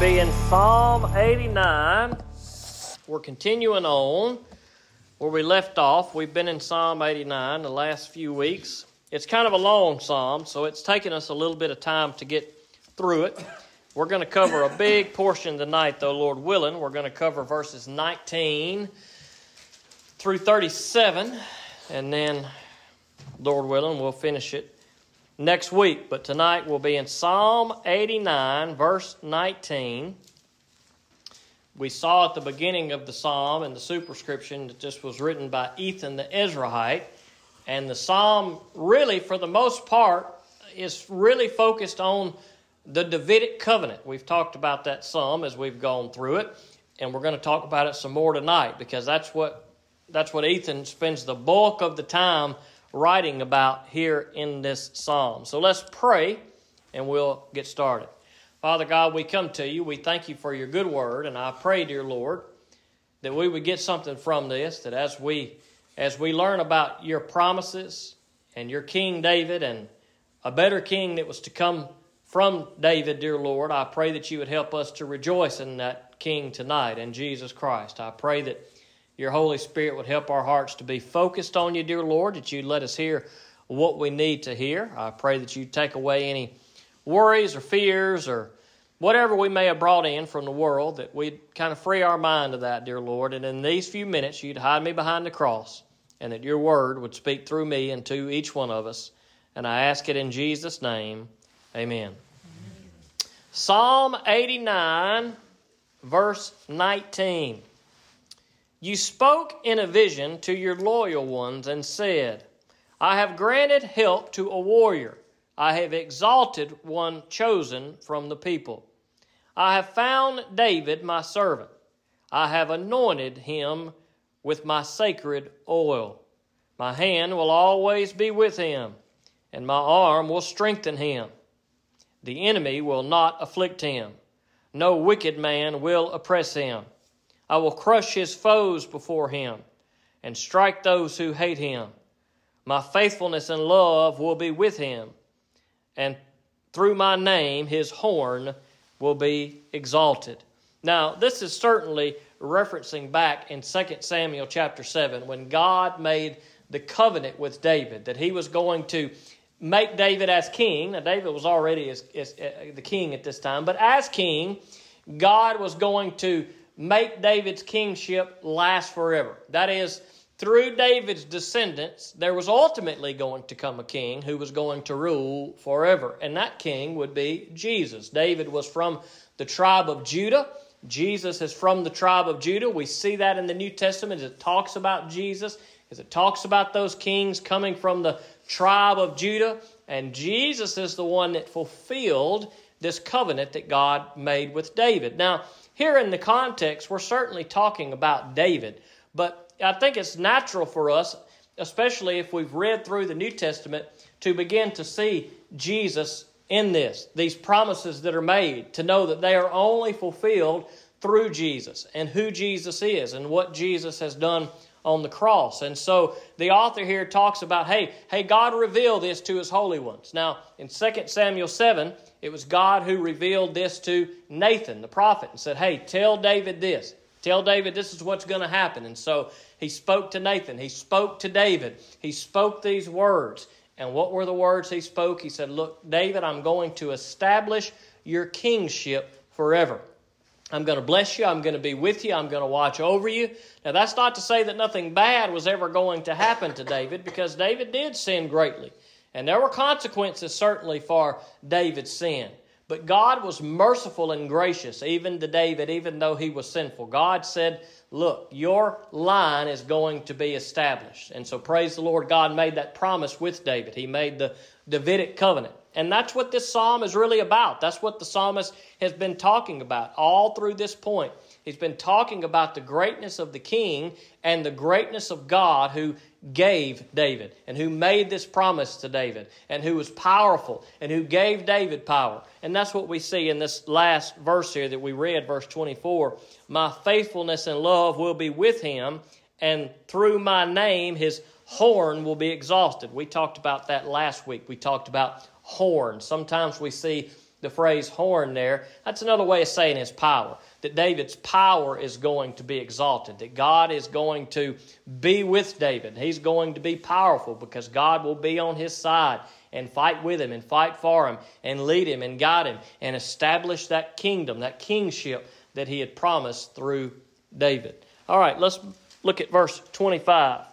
be in Psalm 89. We're continuing on where we left off. We've been in Psalm 89 the last few weeks. It's kind of a long psalm, so it's taken us a little bit of time to get through it. We're going to cover a big portion tonight, though, Lord willing. We're going to cover verses 19 through 37, and then, Lord willing, we'll finish it next week. But tonight we'll be in Psalm 89, verse 19. We saw at the beginning of the psalm in the superscription that this was written by Ethan the Ezrahite, And the psalm, really, for the most part, is really focused on the Davidic covenant. We've talked about that some as we've gone through it, and we're going to talk about it some more tonight because that's what that's what Ethan spends the bulk of the time writing about here in this psalm. So let's pray and we'll get started. Father God, we come to you. We thank you for your good word, and I pray, dear Lord, that we would get something from this, that as we as we learn about your promises and your King David and a better king that was to come from David, dear Lord, I pray that you would help us to rejoice in that king tonight, in Jesus Christ. I pray that your Holy Spirit would help our hearts to be focused on you, dear Lord, that you'd let us hear what we need to hear. I pray that you take away any worries or fears or whatever we may have brought in from the world, that we'd kind of free our mind of that, dear Lord. And in these few minutes, you'd hide me behind the cross, and that your word would speak through me and to each one of us. And I ask it in Jesus' name. Amen. Psalm 89, verse 19. You spoke in a vision to your loyal ones and said, I have granted help to a warrior. I have exalted one chosen from the people. I have found David, my servant. I have anointed him with my sacred oil. My hand will always be with him, and my arm will strengthen him. The enemy will not afflict him. No wicked man will oppress him. I will crush his foes before him and strike those who hate him. My faithfulness and love will be with him, and through my name his horn will be exalted. Now, this is certainly referencing back in 2 Samuel chapter 7 when God made the covenant with David that he was going to make David as king. Now, David was already as, as, uh, the king at this time, but as king, God was going to make David's kingship last forever. That is, through David's descendants, there was ultimately going to come a king who was going to rule forever. And that king would be Jesus. David was from the tribe of Judah. Jesus is from the tribe of Judah. We see that in the New Testament as it talks about Jesus, as it talks about those kings coming from the tribe of Judah. And Jesus is the one that fulfilled this covenant that God made with David. Now, here in the context, we're certainly talking about David, but I think it's natural for us, especially if we've read through the New Testament, to begin to see Jesus in this, these promises that are made, to know that they are only fulfilled through Jesus and who Jesus is and what Jesus has done on the cross. And so the author here talks about, hey, hey, God revealed this to his holy ones. Now, in 2 Samuel 7, it was God who revealed this to Nathan, the prophet, and said, Hey, tell David this. Tell David this is what's going to happen. And so he spoke to Nathan. He spoke to David. He spoke these words. And what were the words he spoke? He said, Look, David, I'm going to establish your kingship forever. I'm going to bless you. I'm going to be with you. I'm going to watch over you. Now, that's not to say that nothing bad was ever going to happen to David, because David did sin greatly. And there were consequences certainly for David's sin. But God was merciful and gracious even to David, even though he was sinful. God said, Look, your line is going to be established. And so, praise the Lord, God made that promise with David. He made the Davidic covenant. And that's what this psalm is really about. That's what the psalmist has been talking about all through this point. He's been talking about the greatness of the king and the greatness of God who gave David and who made this promise to David and who was powerful and who gave David power. And that's what we see in this last verse here that we read, verse 24. My faithfulness and love will be with him, and through my name his horn will be exhausted. We talked about that last week. We talked about horn. Sometimes we see the phrase horn there, that's another way of saying his power. That David's power is going to be exalted, that God is going to be with David. He's going to be powerful because God will be on his side and fight with him and fight for him and lead him and guide him and establish that kingdom, that kingship that he had promised through David. All right, let's look at verse 25.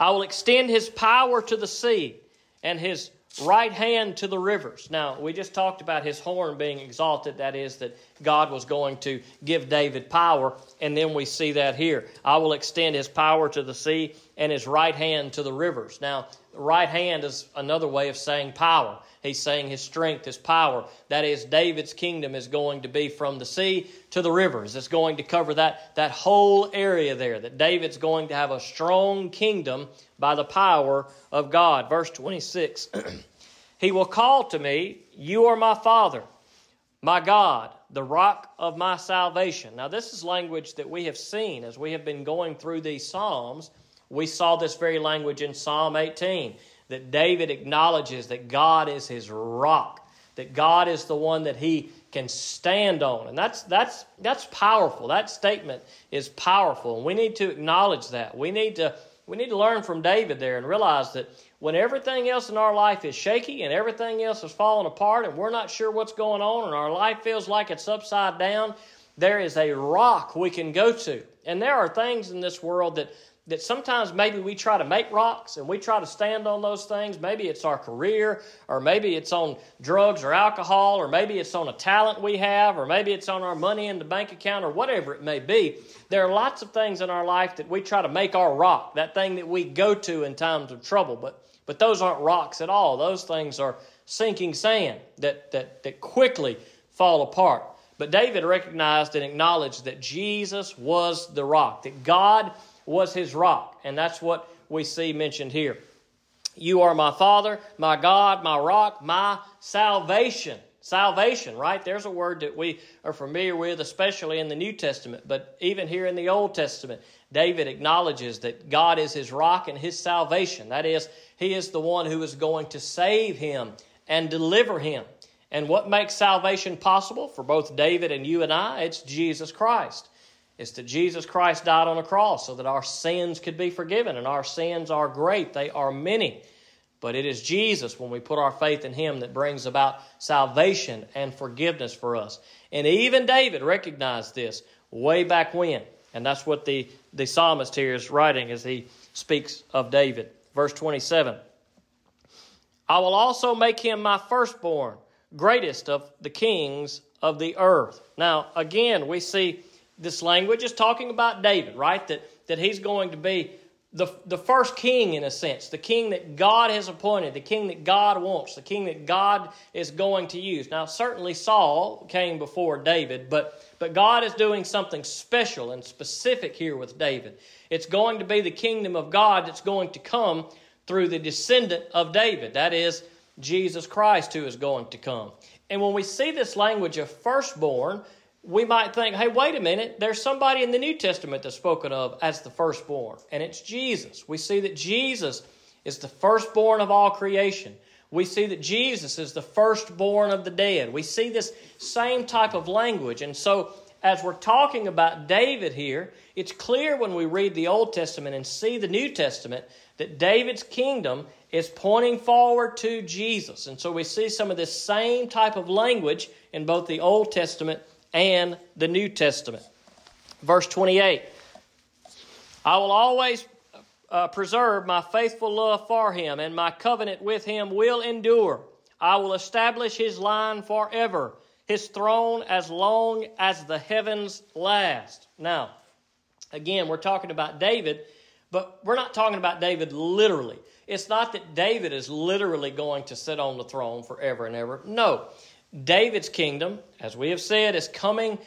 I will extend his power to the sea and his right hand to the rivers. Now, we just talked about his horn being exalted. That is, that God was going to give David power. And then we see that here. I will extend his power to the sea and his right hand to the rivers. Now, right hand is another way of saying power. He's saying his strength, his power. That is, David's kingdom is going to be from the sea to the rivers. It's going to cover that, that whole area there. That David's going to have a strong kingdom by the power of God. Verse 26 He will call to me, You are my Father, my God, the rock of my salvation. Now, this is language that we have seen as we have been going through these Psalms. We saw this very language in Psalm 18 that David acknowledges that God is his rock, that God is the one that he can stand on. And that's that's that's powerful. That statement is powerful. And we need to acknowledge that. We need to we need to learn from David there and realize that when everything else in our life is shaky and everything else is falling apart and we're not sure what's going on and our life feels like it's upside down, there is a rock we can go to. And there are things in this world that that sometimes maybe we try to make rocks and we try to stand on those things. Maybe it's our career, or maybe it's on drugs or alcohol, or maybe it's on a talent we have, or maybe it's on our money in the bank account, or whatever it may be. There are lots of things in our life that we try to make our rock, that thing that we go to in times of trouble. But, but those aren't rocks at all. Those things are sinking sand that, that, that quickly fall apart. But David recognized and acknowledged that Jesus was the rock, that God was his rock. And that's what we see mentioned here. You are my Father, my God, my rock, my salvation. Salvation, right? There's a word that we are familiar with, especially in the New Testament, but even here in the Old Testament, David acknowledges that God is his rock and his salvation. That is, he is the one who is going to save him and deliver him. And what makes salvation possible for both David and you and I? It's Jesus Christ. It's that Jesus Christ died on a cross so that our sins could be forgiven. And our sins are great, they are many. But it is Jesus, when we put our faith in Him, that brings about salvation and forgiveness for us. And even David recognized this way back when. And that's what the, the psalmist here is writing as he speaks of David. Verse 27 I will also make him my firstborn, greatest of the kings of the earth. Now, again, we see this language is talking about David, right? That, that he's going to be the, the first king, in a sense, the king that God has appointed, the king that God wants, the king that God is going to use. Now, certainly Saul came before David, but, but God is doing something special and specific here with David. It's going to be the kingdom of God that's going to come through the descendant of David. That is, Jesus Christ, who is going to come. And when we see this language of firstborn, we might think, hey, wait a minute, there's somebody in the New Testament that's spoken of as the firstborn, and it's Jesus. We see that Jesus is the firstborn of all creation. We see that Jesus is the firstborn of the dead. We see this same type of language. And so, as we're talking about David here, it's clear when we read the Old Testament and see the New Testament that David's kingdom is pointing forward to Jesus. And so we see some of this same type of language in both the Old Testament and the New Testament. Verse 28 I will always uh, preserve my faithful love for him, and my covenant with him will endure. I will establish his line forever, his throne as long as the heavens last. Now, again, we're talking about David, but we're not talking about David literally. It's not that David is literally going to sit on the throne forever and ever. No. David's kingdom, as we have said, is coming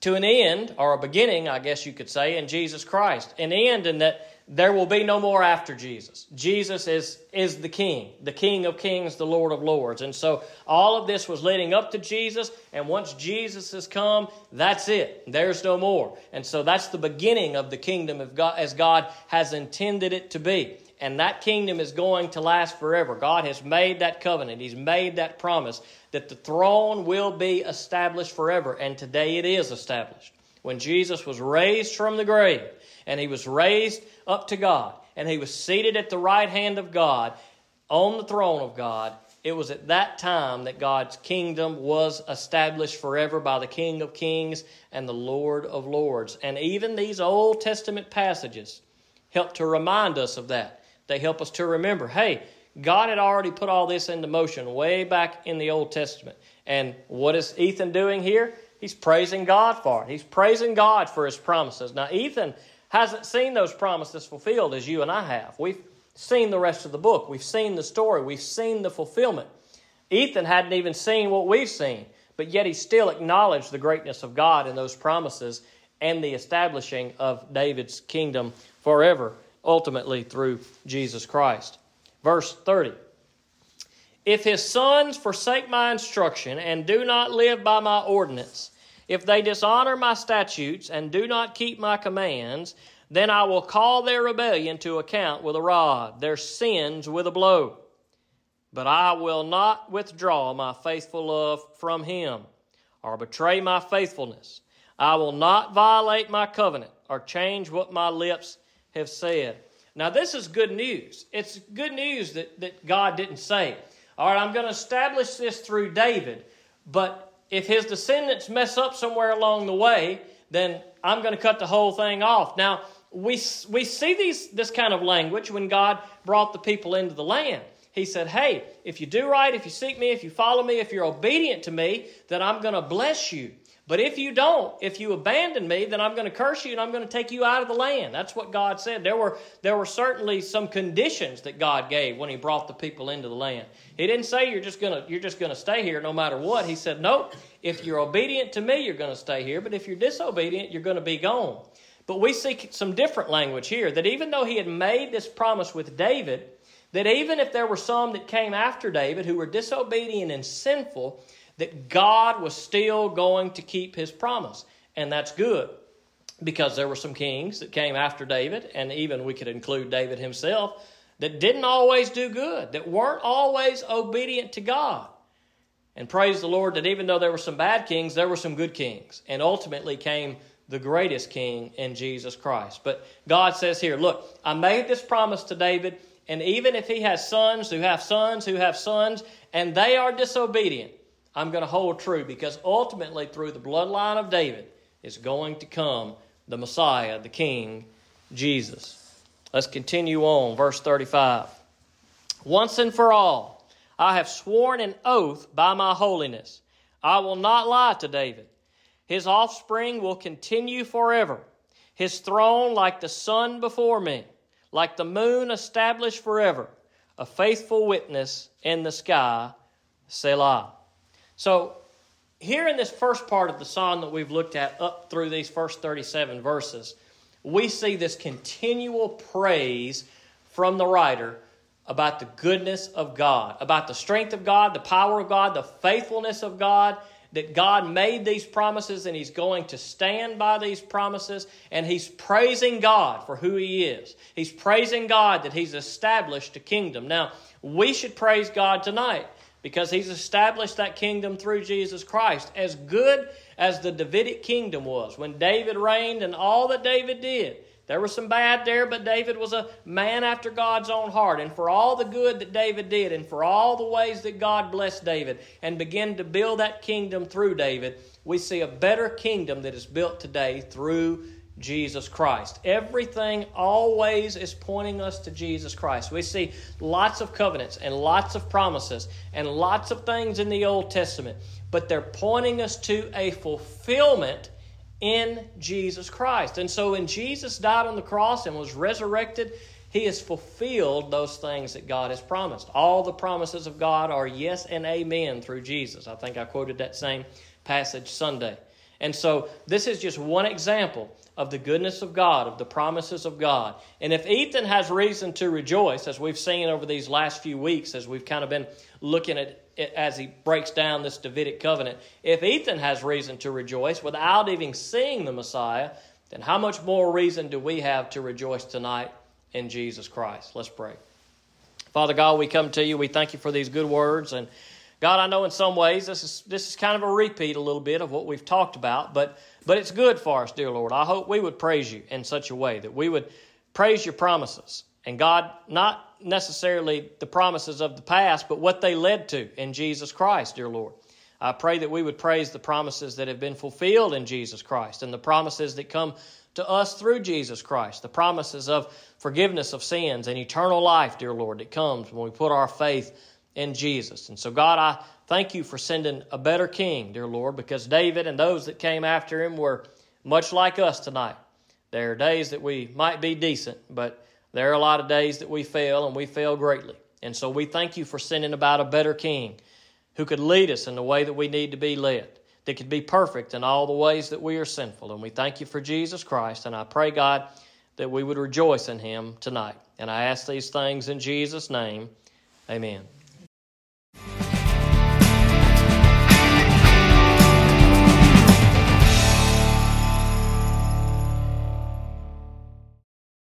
to an end, or a beginning, I guess you could say, in Jesus Christ. An end in that there will be no more after Jesus. Jesus is, is the King, the King of kings, the Lord of lords. And so all of this was leading up to Jesus, and once Jesus has come, that's it. There's no more. And so that's the beginning of the kingdom of God as God has intended it to be. And that kingdom is going to last forever. God has made that covenant, He's made that promise that the throne will be established forever, and today it is established. When Jesus was raised from the grave, and He was raised up to God, and He was seated at the right hand of God, on the throne of God, it was at that time that God's kingdom was established forever by the King of Kings and the Lord of Lords. And even these Old Testament passages help to remind us of that. They help us to remember hey, God had already put all this into motion way back in the Old Testament. And what is Ethan doing here? He's praising God for it. He's praising God for his promises. Now, Ethan hasn't seen those promises fulfilled as you and I have. We've seen the rest of the book. We've seen the story. We've seen the fulfillment. Ethan hadn't even seen what we've seen, but yet he still acknowledged the greatness of God in those promises and the establishing of David's kingdom forever, ultimately through Jesus Christ. Verse 30 If his sons forsake my instruction and do not live by my ordinance, if they dishonor my statutes and do not keep my commands, then I will call their rebellion to account with a rod, their sins with a blow. But I will not withdraw my faithful love from him or betray my faithfulness. I will not violate my covenant or change what my lips have said. Now, this is good news. It's good news that, that God didn't say, All right, I'm going to establish this through David, but if his descendants mess up somewhere along the way, then I'm going to cut the whole thing off. Now, we, we see these, this kind of language when God brought the people into the land. He said, Hey, if you do right, if you seek me, if you follow me, if you're obedient to me, then I'm going to bless you. But if you don't, if you abandon me, then I'm going to curse you and I'm going to take you out of the land. That's what God said. There were, there were certainly some conditions that God gave when He brought the people into the land. He didn't say you're just going to, you're just going to stay here no matter what. He said, Nope, if you're obedient to me, you're going to stay here. But if you're disobedient, you're going to be gone. But we see some different language here that even though he had made this promise with David, that even if there were some that came after David who were disobedient and sinful, that God was still going to keep his promise. And that's good because there were some kings that came after David, and even we could include David himself, that didn't always do good, that weren't always obedient to God. And praise the Lord that even though there were some bad kings, there were some good kings. And ultimately came the greatest king in Jesus Christ. But God says here, look, I made this promise to David, and even if he has sons who have sons who have sons, and they are disobedient, I'm going to hold true because ultimately, through the bloodline of David, is going to come the Messiah, the King, Jesus. Let's continue on, verse 35. Once and for all, I have sworn an oath by my holiness. I will not lie to David. His offspring will continue forever. His throne like the sun before me, like the moon established forever, a faithful witness in the sky, Selah. So, here in this first part of the psalm that we've looked at up through these first 37 verses, we see this continual praise from the writer about the goodness of God, about the strength of God, the power of God, the faithfulness of God, that God made these promises and He's going to stand by these promises, and He's praising God for who He is. He's praising God that He's established a kingdom. Now, we should praise God tonight because He's established that kingdom through Jesus Christ. As good as the Davidic kingdom was, when David reigned and all that David did, there was some bad there, but David was a man after God's own heart. And for all the good that David did, and for all the ways that God blessed David and began to build that kingdom through David, we see a better kingdom that is built today through Jesus Christ. Everything always is pointing us to Jesus Christ. We see lots of covenants and lots of promises and lots of things in the Old Testament, but they're pointing us to a fulfillment in Jesus Christ. And so when Jesus died on the cross and was resurrected, he has fulfilled those things that God has promised. All the promises of God are yes and amen through Jesus. I think I quoted that same passage Sunday. And so this is just one example of the goodness of God, of the promises of God. And if Ethan has reason to rejoice, as we've seen over these last few weeks, as we've kind of been looking at it as he breaks down this Davidic covenant, if Ethan has reason to rejoice without even seeing the Messiah, then how much more reason do we have to rejoice tonight in Jesus Christ. Let's pray. Father God, we come to you. We thank you for these good words. And God, I know in some ways this is this is kind of a repeat a little bit of what we've talked about, but but it's good for us, dear Lord. I hope we would praise you in such a way that we would praise your promises. And God, not necessarily the promises of the past, but what they led to in Jesus Christ, dear Lord. I pray that we would praise the promises that have been fulfilled in Jesus Christ and the promises that come to us through Jesus Christ, the promises of forgiveness of sins and eternal life, dear Lord, that comes when we put our faith in Jesus. And so, God, I thank you for sending a better king, dear Lord, because David and those that came after him were much like us tonight. There are days that we might be decent, but there are a lot of days that we fail, and we fail greatly. And so we thank you for sending about a better king who could lead us in the way that we need to be led, that could be perfect in all the ways that we are sinful. And we thank you for Jesus Christ. And I pray, God, that we would rejoice in him tonight. And I ask these things in Jesus' name. Amen.